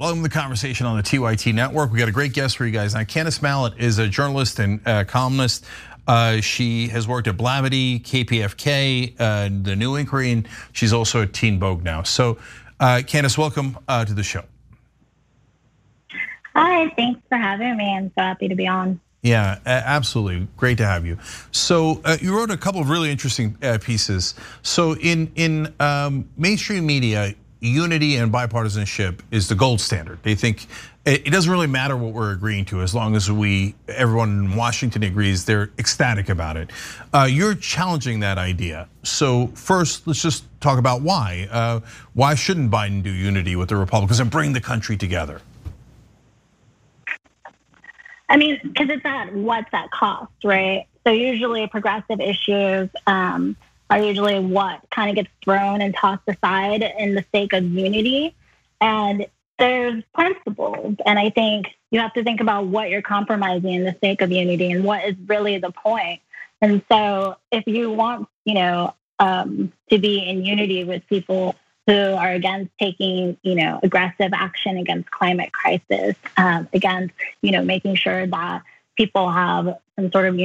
Welcome to the conversation on the TYT network. We got a great guest for you guys. Now, Kandist Mallett is a journalist and columnist. Uh, she has worked at Blavity, KPFK, uh, The New Inquiry, and she's also at Teen Vogue now. So, uh, Kandist, welcome uh, to the show. Hi, thanks for having me. I'm so happy to be on. Yeah, absolutely. Great to have you. So uh, you wrote a couple of really interesting uh, pieces. So in in um, mainstream media, unity and bipartisanship is the gold standard. They think it doesn't really matter what we're agreeing to as long as we, everyone in Washington agrees, they're ecstatic about it. Uh, you're challenging that idea. So first, let's just talk about why. Uh, why shouldn't Biden do unity with the Republicans and bring the country together? I mean, because it's at what's that cost, right? So usually progressive issues, um, are usually what kind of gets thrown and tossed aside in the sake of unity. And there's principles. And I think you have to think about what you're compromising in the sake of unity and what is really the point. And so if you want, you know, um, to be in unity with people who are against taking, you know, aggressive action against climate crisis, um, against, you know, making sure that people have some sort of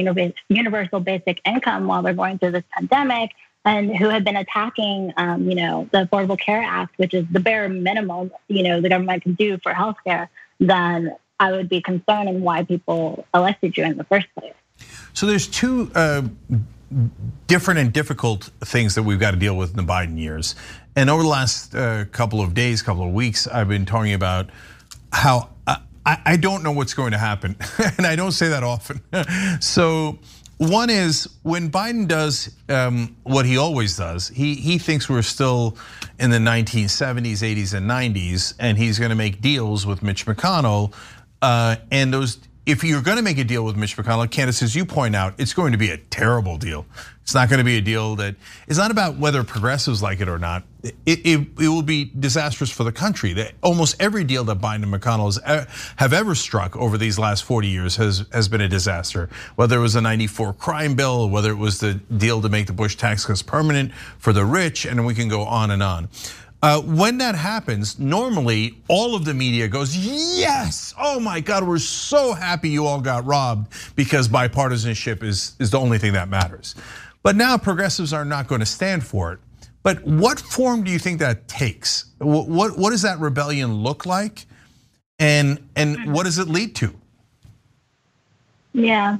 universal basic income while they're going through this pandemic and who have been attacking, um, you know, the Affordable Care Act, which is the bare minimum, you know, the government can do for healthcare, then I would be concerned in why people elected you in the first place. So there's two uh, different and difficult things that we've got to deal with in the Biden years. And over the last uh, couple of days, couple of weeks, I've been talking about how I, don't know what's going to happen. and I don't say that often. so one is when Biden does um, what he always does, he, he thinks we're still in the 1970s, 80s, and 90s, and he's gonna make deals with Mitch McConnell. Uh, and those if you're going to make a deal with Mitch McConnell, Kandist, as you point out, it's going to be a terrible deal. It's not going to be a deal that is not about whether progressives like it or not. It, it, it will be disastrous for the country. That almost every deal that Biden and McConnell have ever struck over these last 40 years has, has been a disaster. Whether it was a 94 crime bill, whether it was the deal to make the Bush tax cuts permanent for the rich, and we can go on and on. Uh, when that happens, normally all of the media goes, yes, oh my God, we're so happy you all got robbed because bipartisanship is, is the only thing that matters. But now progressives are not going to stand for it. But what form do you think that takes? What, what, what does that rebellion look like? And, and what does it lead to? Yeah.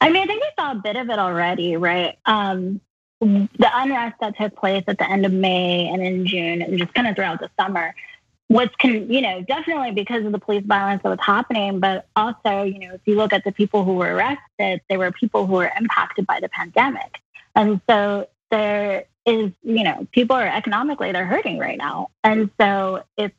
I mean, I think we saw a bit of it already, right? Um, the unrest that took place at the end of May and in June and just kind of throughout the summer was, con- you know, definitely because of the police violence that was happening, but also, you know, if you look at the people who were arrested, they were people who were impacted by the pandemic. And so there is, you know, people are economically, they're hurting right now. And so if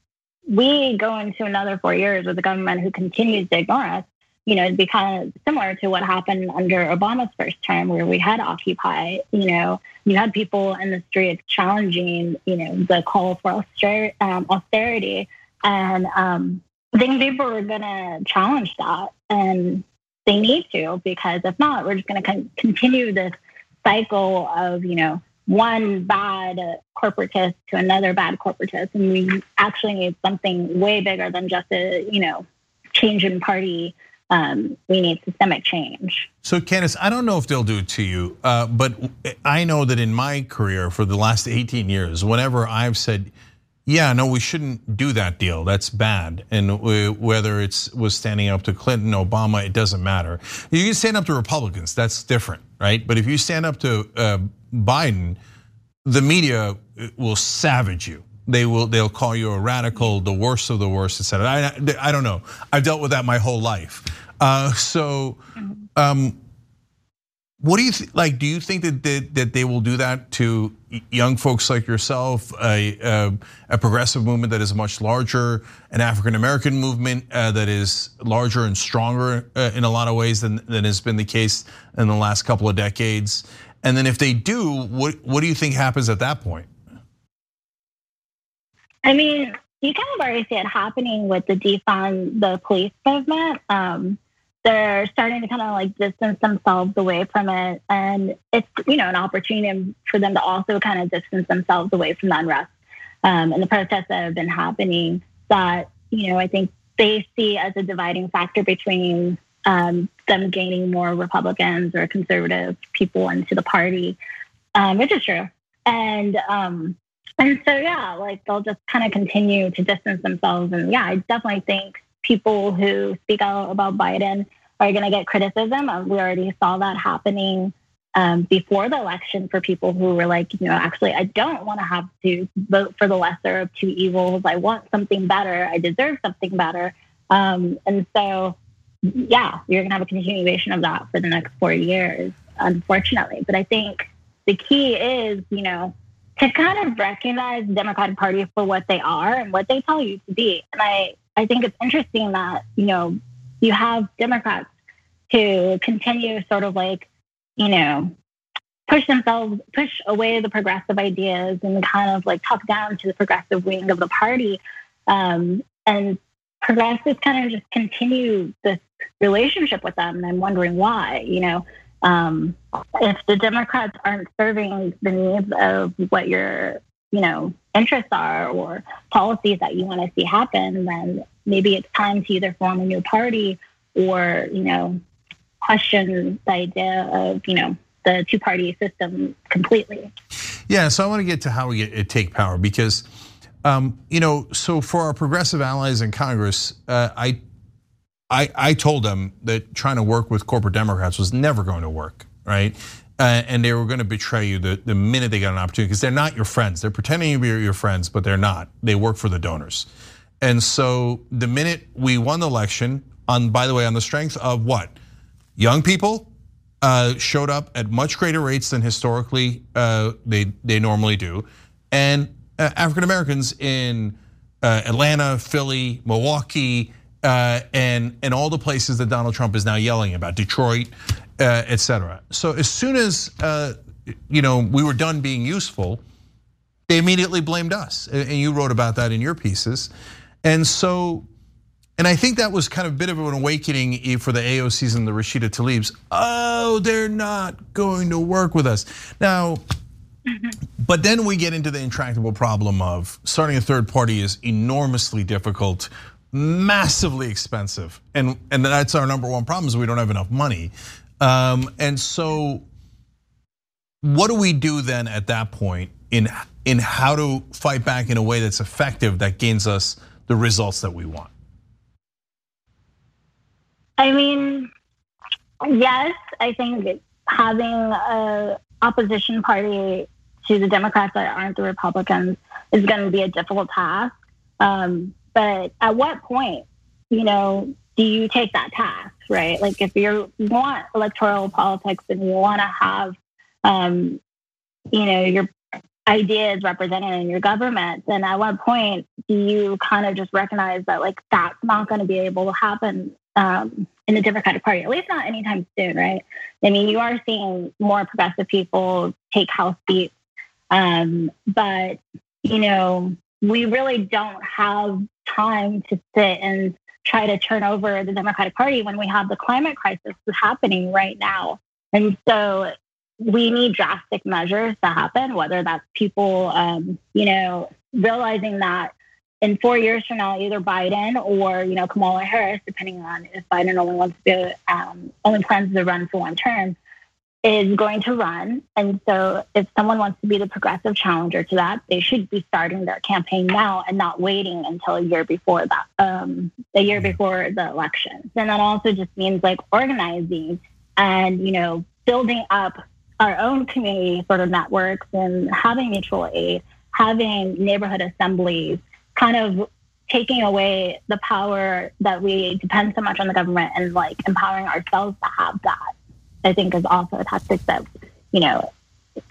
we go into another four years with a government who continues to ignore us, you know, it'd be kind of similar to what happened under Obama's first term, where we had Occupy. You know, you had people in the streets challenging, you know, the call for um, austerity, and um, I think people are going to challenge that, and they need to because if not, we're just going to con- continue this cycle of, you know, one bad corporatist to another bad corporatist, and we actually need something way bigger than just a, you know, change in party um, we need systemic change. So, Kandist, I don't know if they'll do it to you, uh, but I know that in my career for the last 18 years, whenever I've said, yeah, no, we shouldn't do that deal. That's bad. And whether it's was standing up to Clinton, Obama, it doesn't matter. You can stand up to Republicans. That's different, right? But if you stand up to uh, Biden, the media will savage you they will they'll call you a radical, the worst of the worst, etc. I I don't know. I've dealt with that my whole life. Uh, so, um, what do you th- like? Do you think that they, that they will do that to young folks like yourself, a, a, a progressive movement that is much larger, an African American movement uh, that is larger and stronger uh, in a lot of ways than than has been the case in the last couple of decades? And then if they do, what what do you think happens at that point? I mean, you kind of already see it happening with the defund the police movement. Um, they're starting to kind of like distance themselves away from it, and it's you know an opportunity for them to also kind of distance themselves away from the unrest um, and the protests that have been happening. That you know, I think they see as a dividing factor between um, them gaining more Republicans or conservative people into the party, um, which is true. And um, and so yeah, like they'll just kind of continue to distance themselves. And yeah, I definitely think people who speak out about Biden are going to get criticism. We already saw that happening um, before the election for people who were like, you know, actually, I don't want to have to vote for the lesser of two evils. I want something better. I deserve something better. Um, and so, yeah, you're going to have a continuation of that for the next four years, unfortunately. But I think the key is, you know, to kind of recognize the Democratic Party for what they are and what they tell you to be. And I, I think it's interesting that, you know, you have Democrats who continue sort of like, you know, push themselves, push away the progressive ideas and kind of like talk down to the progressive wing of the party. Um, and progressives kind of just continue this relationship with them. And I'm wondering why, you know, um, if the Democrats aren't serving the needs of what your, you know, interests are or policies that you want to see happen, then maybe it's time to either form a new party or, you know, question the idea of, you know, the two party system completely. Yeah, so I want to get to how we get, take power because, um, you know, so for our progressive allies in Congress, uh, I, I, I told them that trying to work with corporate Democrats was never going to work, right? Uh, and they were going to betray you the, the minute they got an opportunity because they're not your friends. They're pretending to be your friends, but they're not. They work for the donors. And so the minute we won the election, on by the way, on the strength of what? Young people uh, showed up at much greater rates than historically uh, they they normally do, and uh, African Americans in Atlanta, Philly, Milwaukee, and and all the places that Donald Trump is now yelling about, Detroit, et cetera. So as soon as you know we were done being useful, they immediately blamed us, and you wrote about that in your pieces, and so and I think that was kind of a bit of an awakening for the AOCs and the Rashida Tlaibs. Oh, they're not going to work with us. Now, but then we get into the intractable problem of starting a third party is enormously difficult, massively expensive. And, and that's our number one problem is we don't have enough money. Um, and so what do we do then at that point in, in how to fight back in a way that's effective that gains us the results that we want? I mean, yes, I think having a opposition party to the Democrats that aren't the Republicans is going to be a difficult task. Um, but at what point, you know, do you take that task, right? Like if you want electoral politics and you want to have, um, you know, your ideas represented in your government, then at what point do you kind of just recognize that like that's not going to be able to happen um, in the Democratic Party, at least not anytime soon, right? I mean, you are seeing more progressive people take House seats, um, but you know, we really don't have time to sit and try to turn over the Democratic Party when we have the climate crisis happening right now. And so we need drastic measures to happen, whether that's people, um, you know, realizing that in four years from now, either Biden or you know Kamala Harris, depending on if Biden only wants to um, only plans to run for one term, is going to run. And so, if someone wants to be the progressive challenger to that, they should be starting their campaign now and not waiting until a year before that, um, a year before the election. And that also just means like organizing and you know building up our own community sort of networks and having mutual aid, having neighborhood assemblies kind of taking away the power that we depend so much on the government and like empowering ourselves to have that, I think is also a tactic that, you know,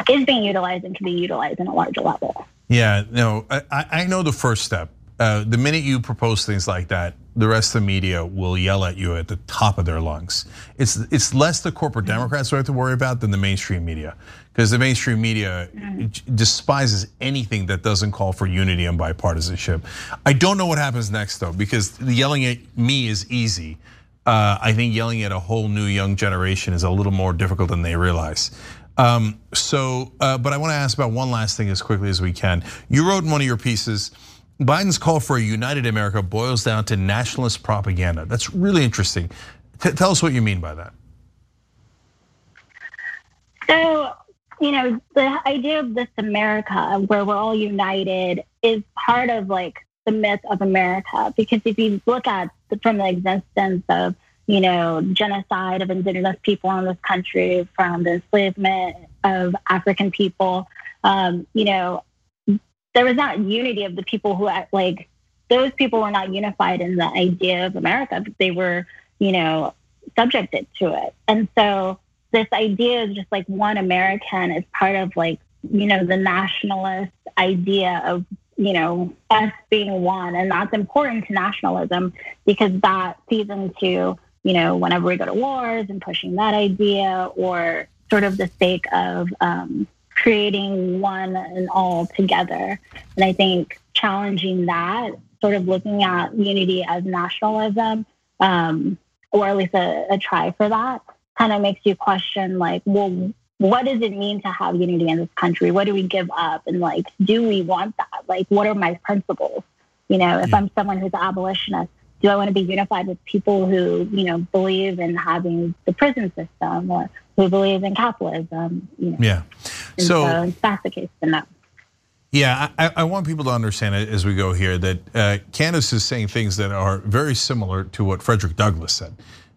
is being utilized and can be utilized in a larger level. Yeah, no, I, I know the first step. Uh, the minute you propose things like that, the rest of the media will yell at you at the top of their lungs. It's it's less the corporate mm-hmm. Democrats we have to worry about than the mainstream media, because the mainstream media mm-hmm. despises anything that doesn't call for unity and bipartisanship. I don't know what happens next though, because yelling at me is easy. Uh, I think yelling at a whole new young generation is a little more difficult than they realize. Um, so, uh, but I want to ask about one last thing as quickly as we can. You wrote in one of your pieces Biden's call for a united America boils down to nationalist propaganda. That's really interesting. T tell us what you mean by that. So, you know, the idea of this America where we're all united is part of like the myth of America. Because if you look at the, from the existence of, you know, genocide of indigenous people in this country, from the enslavement of African people, um, you know, there was not unity of the people who like those people were not unified in the idea of America. But they were, you know, subjected to it. And so this idea of just like one American is part of like, you know, the nationalist idea of, you know, us being one. And that's important to nationalism because that feeds into, you know, whenever we go to wars and pushing that idea or sort of the sake of um, creating one and all together. And I think challenging that, sort of looking at unity as nationalism, um, or at least a, a try for that, kind of makes you question like, well, what does it mean to have unity in this country? What do we give up? And like, do we want that? Like, what are my principles? You know, if yeah. I'm someone who's an abolitionist, do I want to be unified with people who, you know, believe in having the prison system or who believe in capitalism? You know? Yeah. And so, so if that's the case, then no. Yeah, I, I, want people to understand it as we go here that uh, Kandist is saying things that are very similar to what Frederick Douglass said.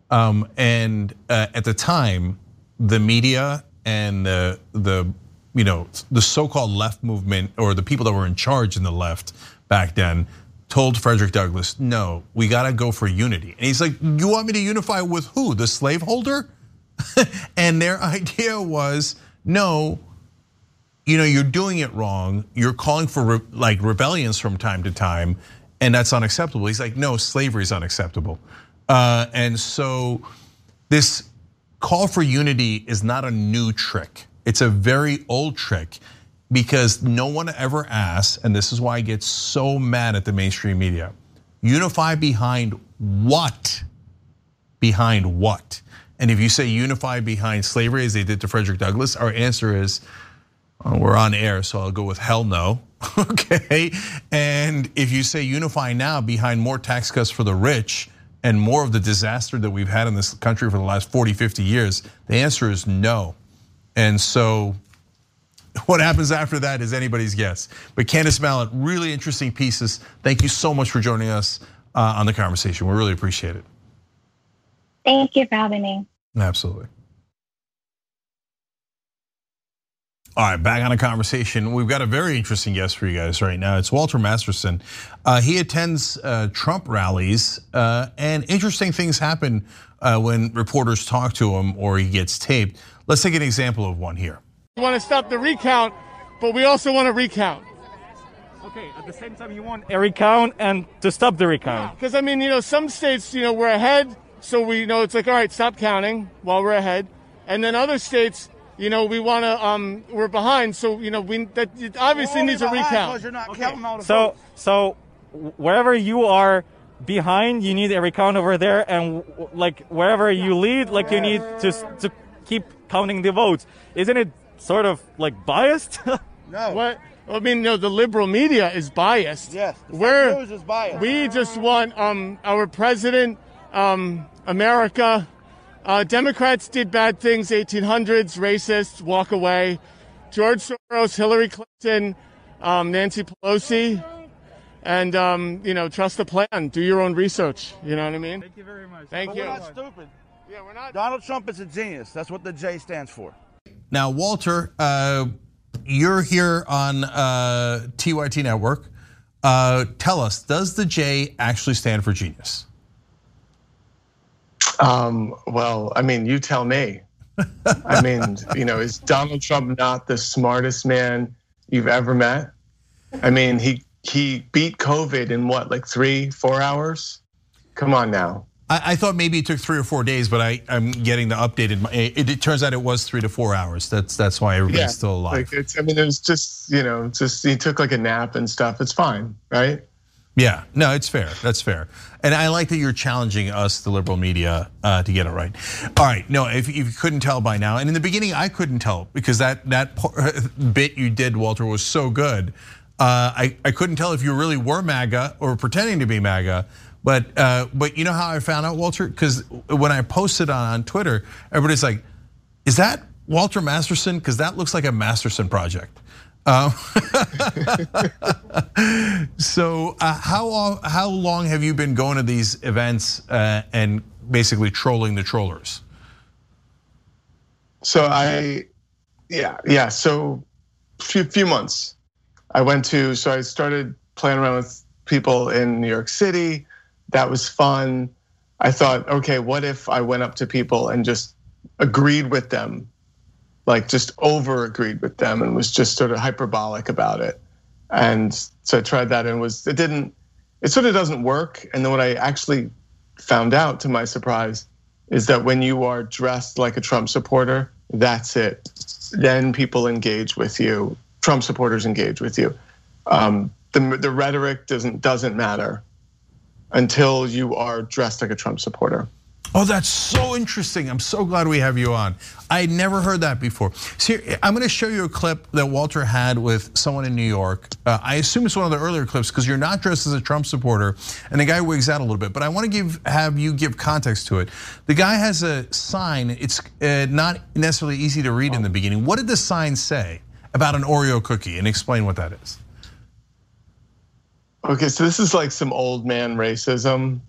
Um, and uh, at the time, the media and the, the you know the so-called left movement or the people that were in charge in the left back then told Frederick Douglass, "No, we got to go for unity." And he's like, "You want me to unify with who? The slaveholder?" and their idea was, "No, you know, you're doing it wrong. You're calling for re like rebellions from time to time, and that's unacceptable." He's like, "No, slavery is unacceptable." Uh, and so this call for unity is not a new trick. It's a very old trick because no one ever asks, and this is why I get so mad at the mainstream media. Unify behind what? Behind what? And if you say unify behind slavery as they did to Frederick Douglass, our answer is we're on air, so I'll go with hell no. okay. And if you say unify now behind more tax cuts for the rich and more of the disaster that we've had in this country for the last 40, 50 years, the answer is no. And so what happens after that is anybody's guess. But Kandist Mallett, really interesting pieces. Thank you so much for joining us uh, on the conversation. We really appreciate it. Thank you for having me. Absolutely. All right, back on a conversation. We've got a very interesting guest for you guys right now. It's Walter Masterson. Uh, he attends uh, Trump rallies, uh, and interesting things happen uh, when reporters talk to him or he gets taped. Let's take an example of one here. We want to stop the recount, but we also want to recount. Okay, at the same time, you want a recount and to stop the recount. Because, I mean, you know, some states, you know, we're ahead, so we you know it's like, all right, stop counting while we're ahead. And then other states, you know, we want to, um, we're behind, so, you know, we that it obviously needs a recount. You're not okay. counting all the so, votes. so wherever you are behind, you need a recount over there, and like wherever you lead, like you need to to keep counting the votes. Isn't it sort of like biased? no. What? I mean, no, the liberal media is biased. Yes, we're is biased. We just want um, our president, um, America. Uh, Democrats did bad things, 1800s, racists, walk away. George Soros, Hillary Clinton, um, Nancy Pelosi, and um, you know, trust the plan. Do your own research. You know what I mean? Thank you very much. Thank but you. We're not stupid. Yeah, we're not. Donald Trump is a genius. That's what the J stands for. Now, Walter, uh, you're here on uh, TYT Network. Uh, tell us, does the J actually stand for genius? Um, well, I mean, you tell me. I mean, you know, is Donald Trump not the smartest man you've ever met? I mean, he he beat COVID in what, like three, four hours? Come on now. I, thought maybe it took three or four days, but I, am getting the updated. It, it, turns out it was three to four hours. That's that's why everybody's yeah, still alive. Like it's, I mean, it was just you know, just he took like a nap and stuff. It's fine, right? Yeah, no, it's fair. That's fair, and I like that you're challenging us, the liberal media, uh, to get it right. All right, no, if, if, you couldn't tell by now, and in the beginning I couldn't tell because that that bit you did, Walter, was so good. I, I couldn't tell if you really were MAGA or pretending to be MAGA. But uh, but you know how I found out, Walter? Because when I posted on, on Twitter, everybody's like, "Is that Walter Masterson?" Because that looks like a Masterson project. Um, so uh, how how long have you been going to these events uh, and basically trolling the trollers? So I, yeah, yeah. So few few months. I went to so I started playing around with people in New York City that was fun. I thought, okay, what if I went up to people and just agreed with them, like just over agreed with them and was just sort of hyperbolic about it. And so I tried that and was it didn't it sort of doesn't work. And then what I actually found out to my surprise is that when you are dressed like a Trump supporter, that's it. Then people engage with you. Trump supporters engage with you. Um, the the rhetoric doesn't doesn't matter until you are dressed like a Trump supporter. Oh, that's so interesting. I'm so glad we have you on. I never heard that before. See, I'm gonna show you a clip that Walter had with someone in New York. Uh, I assume it's one of the earlier clips because you're not dressed as a Trump supporter and the guy wigs out a little bit, but I wanna give have you give context to it. The guy has a sign, it's uh, not necessarily easy to read in the beginning. What did the sign say about an Oreo cookie and explain what that is? Okay, so this is like some old man racism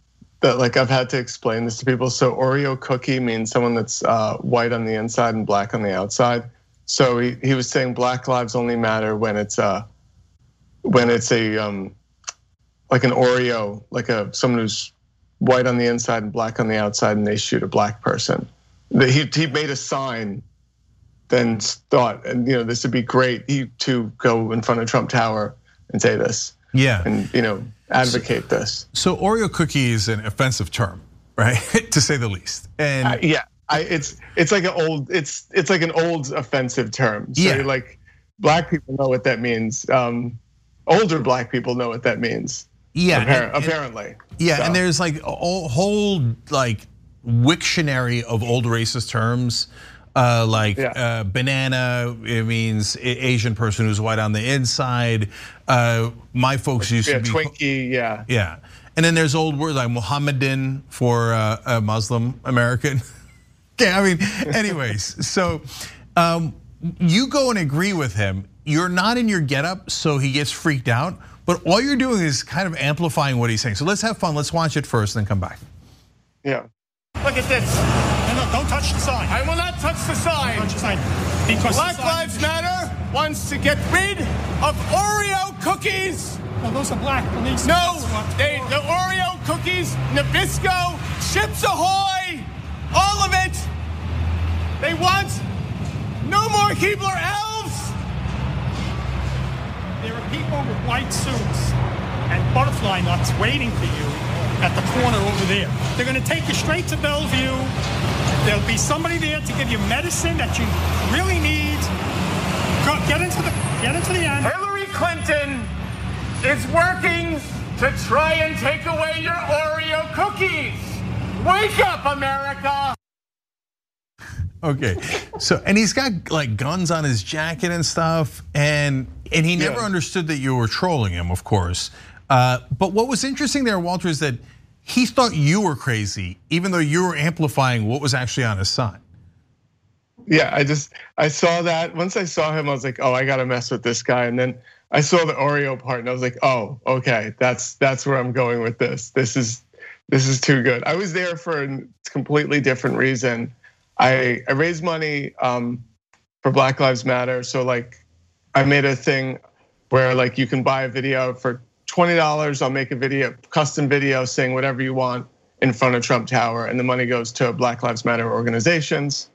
that like I've had to explain this to people. So Oreo cookie means someone that's uh, white on the inside and black on the outside. So he, he was saying black lives only matter when it's a when it's a um like an Oreo, like a someone who's white on the inside and black on the outside, and they shoot a black person. He he made a sign, then thought, and you know this would be great. He to go in front of Trump Tower and say this. Yeah. And you know, advocate this. So Oreo cookie is an offensive term, right? to say the least. And uh, yeah, I, it's it's like an old it's it's like an old offensive term. So yeah. like black people know what that means. Um, older black people know what that means. Yeah, Appar- and, apparently. Yeah, so. and there's like a whole like Wiktionary of old racist terms. Uh, like yeah. uh, banana, it means Asian person who's white on the inside. Uh, my folks used yeah, to be Twinkie, yeah, yeah. And then there's old words like Mohammedan for uh, a Muslim American. okay, I mean, anyways, so um, you go and agree with him. You're not in your getup, so he gets freaked out. But all you're doing is kind of amplifying what he's saying. So let's have fun. Let's watch it first, and then come back. Yeah. Look at this. No, no, don't touch the sign. I will not touch the sign. Touch the sign. Because Black sign Lives Matter wants to get rid of Oreo cookies. No, those are black. Police. No, they, the Oreo cookies, Nabisco, Chips Ahoy, all of it. They want no more Keebler elves. There are people with white suits and butterfly nuts waiting for you at the corner over there. They're going to take you straight to Bellevue. There'll be somebody there to give you medicine that you really need. Go, get into the get into the end. Hillary Clinton is working to try and take away your Oreo cookies. Wake up, America! Okay, so and he's got like guns on his jacket and stuff, and and he never yeah. understood that you were trolling him, of course. Uh, but what was interesting there, Walter, is that he thought you were crazy, even though you were amplifying what was actually on his son. Yeah, I just I saw that once I saw him, I was like, oh, I gotta mess with this guy. And then I saw the Oreo part, and I was like, oh, okay, that's that's where I'm going with this. This is this is too good. I was there for a completely different reason. I I raised money um, for Black Lives Matter, so like I made a thing where like you can buy a video for $20, I'll make a video, custom video saying whatever you want in front of Trump Tower, and the money goes to Black Lives Matter organizations.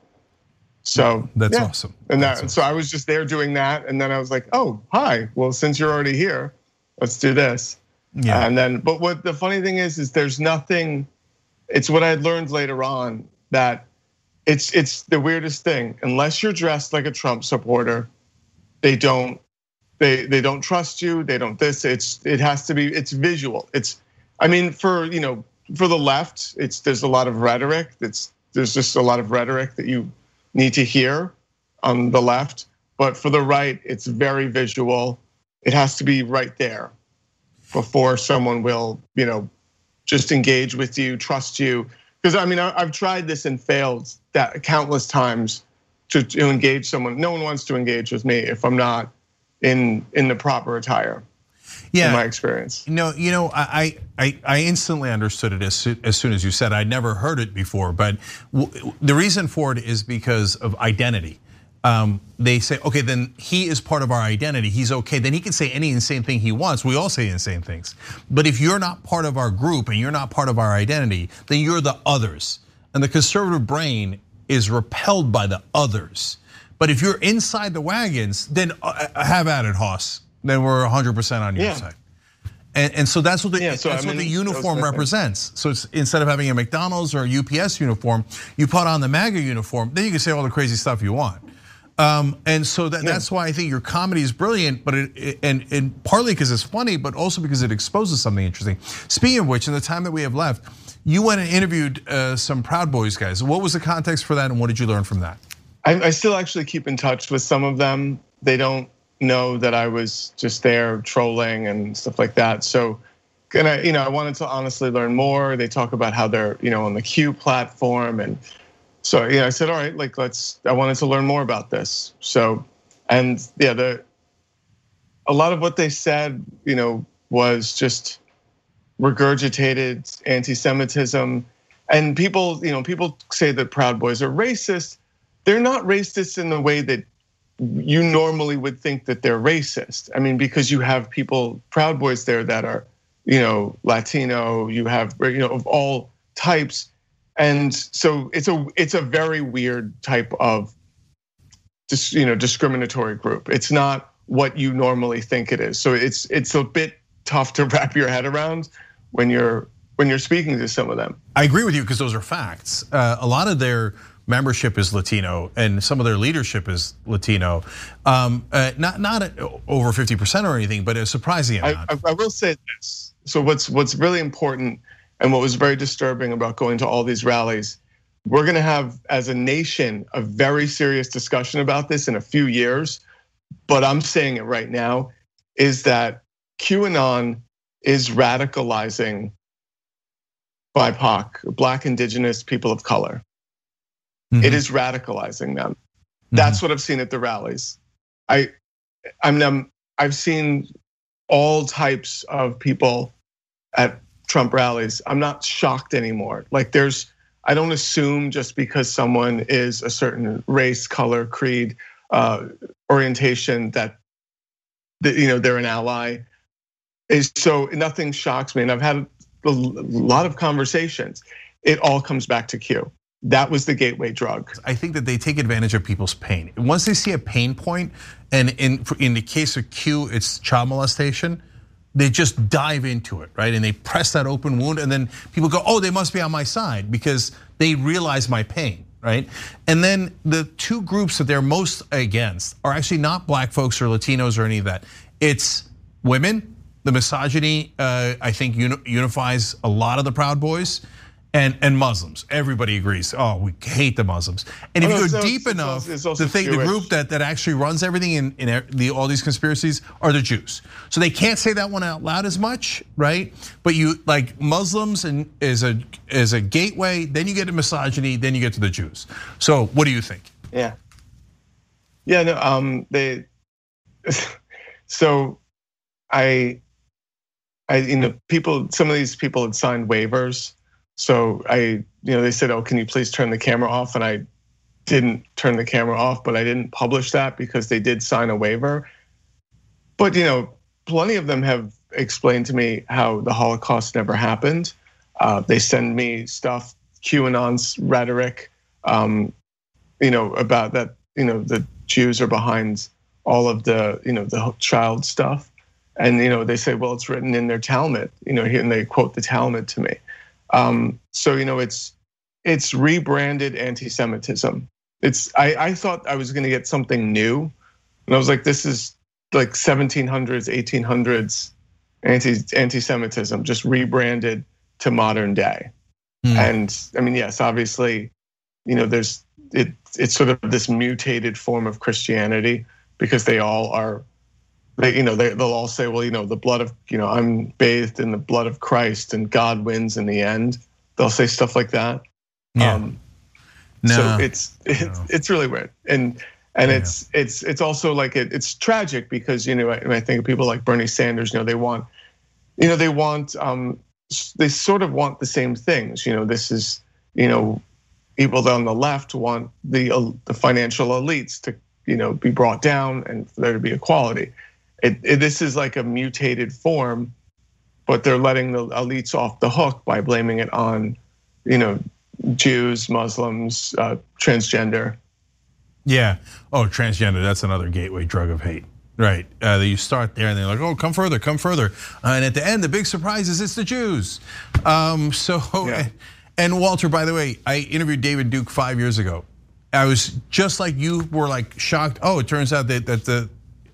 So that's yeah. awesome. And that, awesome. so I was just there doing that, and then I was like, oh, hi. Well, since you're already here, let's do this. Yeah. And then, but what the funny thing is, is there's nothing. It's what I learned later on that it's it's the weirdest thing. Unless you're dressed like a Trump supporter, they don't they they don't trust you. They don't this. It's it has to be. It's visual. It's I mean for you know for the left, it's there's a lot of rhetoric. It's there's just a lot of rhetoric that you need to hear on the left. But for the right, it's very visual. it has to be right there before someone will, you know, just engage with you, trust you. Because I mean, I've tried this and failed that countless times to, to engage someone. No one wants to engage with me if I'm not in in the proper attire. Yeah, in my experience. No, you know, I I I instantly understood it as soon, as soon as you said. I'd never heard it before, but the reason for it is because of identity. Um, they say, okay, then he is part of our identity. He's okay. Then he can say any insane thing he wants. We all say insane things. But if you're not part of our group and you're not part of our identity, then you're the others. And the conservative brain is repelled by the others. But if you're inside the wagons, then uh, uh, have at it, Hoss. Then we're 100% on your yeah. side. And, and, so that's what the, yeah, so, that's I mean, what the uniform represents. So it's instead of having a McDonald's or a UPS uniform, you put on the MAGA uniform. Then you can say all the crazy stuff you want. Um, and so that, yeah. that's why I think your comedy is brilliant, but it, it, and, and partly because it's funny, but also because it exposes something interesting. Speaking of which, in the time that we have left, you went and interviewed uh, some Proud Boys guys. What was the context for that, and what did you learn from that? I, I still actually keep in touch with some of them. They don't know that I was just there trolling and stuff like that. So, and I, you know, I wanted to honestly learn more. They talk about how they're, you know, on the Q platform, and so yeah, I said, all right, like let's. I wanted to learn more about this. So, and yeah, the a lot of what they said, you know, was just regurgitated anti-Semitism. And people, you know, people say that Proud Boys are racist. They're not racist in the way that you normally would think that they're racist. I mean, because you have people, Proud Boys there that are, you know, Latino, you have, you know, of all types. And so it's a it's a very weird type of just you know discriminatory group. It's not what you normally think it is. So it's it's a bit tough to wrap your head around when you're when you're speaking to some of them. I agree with you because those are facts. Uh, a lot of their membership is Latino, and some of their leadership is Latino. Um, uh, not not over fifty percent or anything, but a surprising amount. I, I, will say this. So what's what's really important, and what was very disturbing about going to all these rallies, we're going to have as a nation a very serious discussion about this in a few years. But I'm saying it right now, is that QAnon is radicalizing BIPOC, Black, Indigenous, people of color. Mm-hmm. It is radicalizing them. Mm-hmm. That's what I've seen at the rallies. I, I'm, I've seen all types of people at Trump rallies. I'm not shocked anymore. Like there's, I don't assume just because someone is a certain race, color, creed, uh, orientation that, that you know they're an ally is so nothing shocks me. And I've had a lot of conversations. It all comes back to Q. That was the gateway drug. I think that they take advantage of people's pain. Once they see a pain point, and in in the case of Q, it's child molestation. They just dive into it, right? And they press that open wound, and then people go, "Oh, they must be on my side because they realize my pain." right? And then the two groups that they're most against are actually not black folks or Latinos or any of that. It's women the misogyny, uh, I think, unifies a lot of the Proud Boys. And, and Muslims, everybody agrees. Oh, we hate the Muslims. And if oh, you go deep enough, it's also, it's the thing, the group that, that actually runs everything in, in the, all these conspiracies are the Jews. So they can't say that one out loud as much, right? But you like Muslims and is a is a gateway. Then you get to misogyny. Then you get to the Jews. So what do you think? Yeah, yeah. No, um, they. So, I I, you know, people, some of these people had signed waivers. So I, you know, they said, oh, can you please turn the camera off? And I didn't turn the camera off, but I didn't publish that because they did sign a waiver. But, you know, plenty of them have explained to me how the Holocaust never happened. Uh, they send me stuff, QAnon's rhetoric, um, you know, about that, you know, the Jews are behind all of the, you know, the child stuff and you know they say well it's written in their talmud you know and they quote the talmud to me um, so you know it's it's rebranded anti-semitism it's i, I thought i was going to get something new and i was like this is like 1700s 1800s anti anti-semitism just rebranded to modern day mm. and i mean yes obviously you know there's it it's sort of this mutated form of christianity because they all are they, you know, they, they'll all say, well, you know, the blood of, you know, I'm bathed in the blood of Christ, and God wins in the end. They'll say stuff like that. Yeah. Um, no, so it's it's no. it's really weird, and and Yeah. it's it's it's also like it, it's tragic because you know when I think of people like Bernie Sanders, you know, they want, you know, they want um they sort of want the same things. You know, this is you know, people on the left want the uh, the financial elites to you know be brought down and for there to be equality. It, it this is like a mutated form, but they're letting the elites off the hook by blaming it on, you know, Jews, Muslims, uh, transgender. Yeah. Oh, transgender. That's another gateway drug of hate. Right. Uh, you start there and they're like, oh, come further, come further. Uh, and at the end, the big surprise is it's the Jews. Um, so, Yeah. and Walter, by the way, I interviewed David Duke five years ago. I was just like you were like shocked. Oh, it turns out that, that the,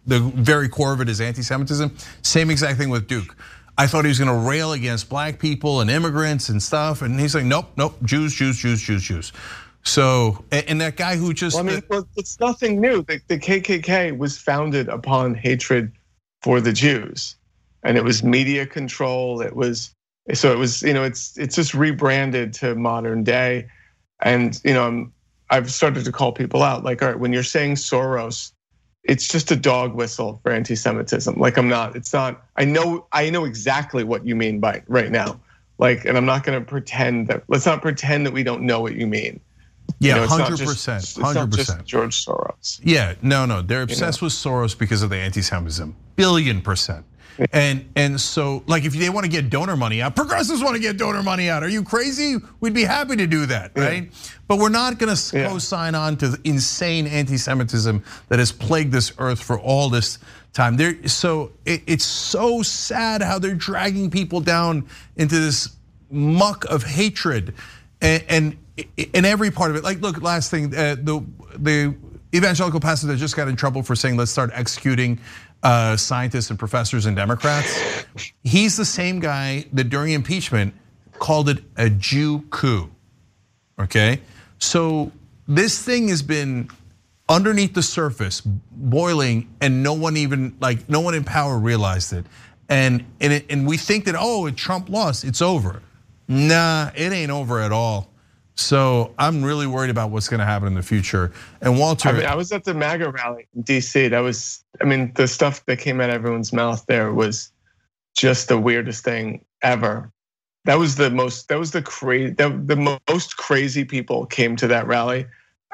the very core of it is anti Semitism. Same exact thing with Duke. I thought he was gonna rail against black people and immigrants and stuff. And he's like, nope, nope, Jews, Jews, Jews, Jews, Jews. So, and and that guy who just, Well, I mean, well, it's nothing new. The, the KKK was founded upon hatred for the Jews, and it was media control. It was so it was you know it's it's just rebranded to modern day, and you know I'm, I've started to call people out like all right when you're saying Soros, it's just a dog whistle for anti-Semitism. Like I'm not. It's not. I know. I know exactly what you mean by right now. Like, and I'm not going to pretend that. Let's not pretend that we don't know what you mean. Yeah, know, hundred percent, hundred percent. George Soros. Yeah, no, no, they're obsessed with Soros because of the anti-Semitism, billion percent. And and so like if they want to get donor money out, progressives want to get donor money out. Are you crazy? We'd be happy to do that, right? But we're not going to Yeah. co-sign on to the insane anti-Semitism that has plagued this earth for all this time. There, so it, it's so sad how they're dragging people down into this muck of hatred, and, and in every part of it. Like, look, last thing, uh, the the evangelical pastor that just got in trouble for saying let's start executing Uh, scientists and professors and Democrats. He's the same guy that during impeachment called it a Jew coup. Okay, so this thing has been underneath the surface, boiling, and no one even like no one in power realized it. And and it, and we think that oh, Trump lost, it's over. Nah, it ain't over at all. So I'm really worried about what's going to happen in the future. And Walter, I mean, I was at the MAGA rally in DC. That was, I mean, the stuff that came out of everyone's mouth there was just the weirdest thing ever. That was the most, that was the crazy, the most crazy people came to that rally.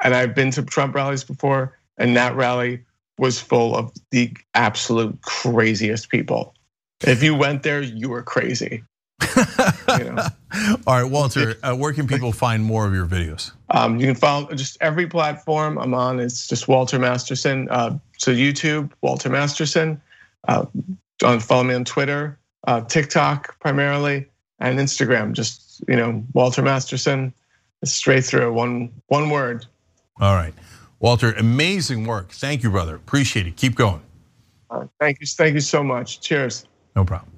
And I've been to Trump rallies before, and that rally was full of the absolute craziest people. If you went there, you were crazy. you know? all right, Walter, uh, where can people find more of your videos? Um, you can follow just every platform I'm on. It's just Walter Masterson. Uh, so YouTube, Walter Masterson. Uh, on follow me on Twitter, uh, TikTok primarily, and Instagram. Just you know, Walter Masterson. Straight through one one word. All right, Walter, amazing work. Thank you, brother. Appreciate it. Keep going. Thank you, thank you so much. Cheers. No problem.